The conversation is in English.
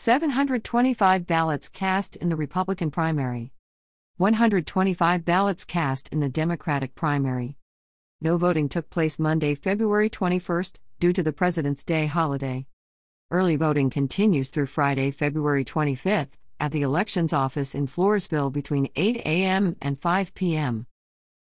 725 ballots cast in the Republican primary. 125 ballots cast in the Democratic primary. No voting took place Monday, February 21st, due to the President's Day holiday. Early voting continues through Friday, February 25th, at the Elections Office in Floresville between 8 a.m. and 5 p.m.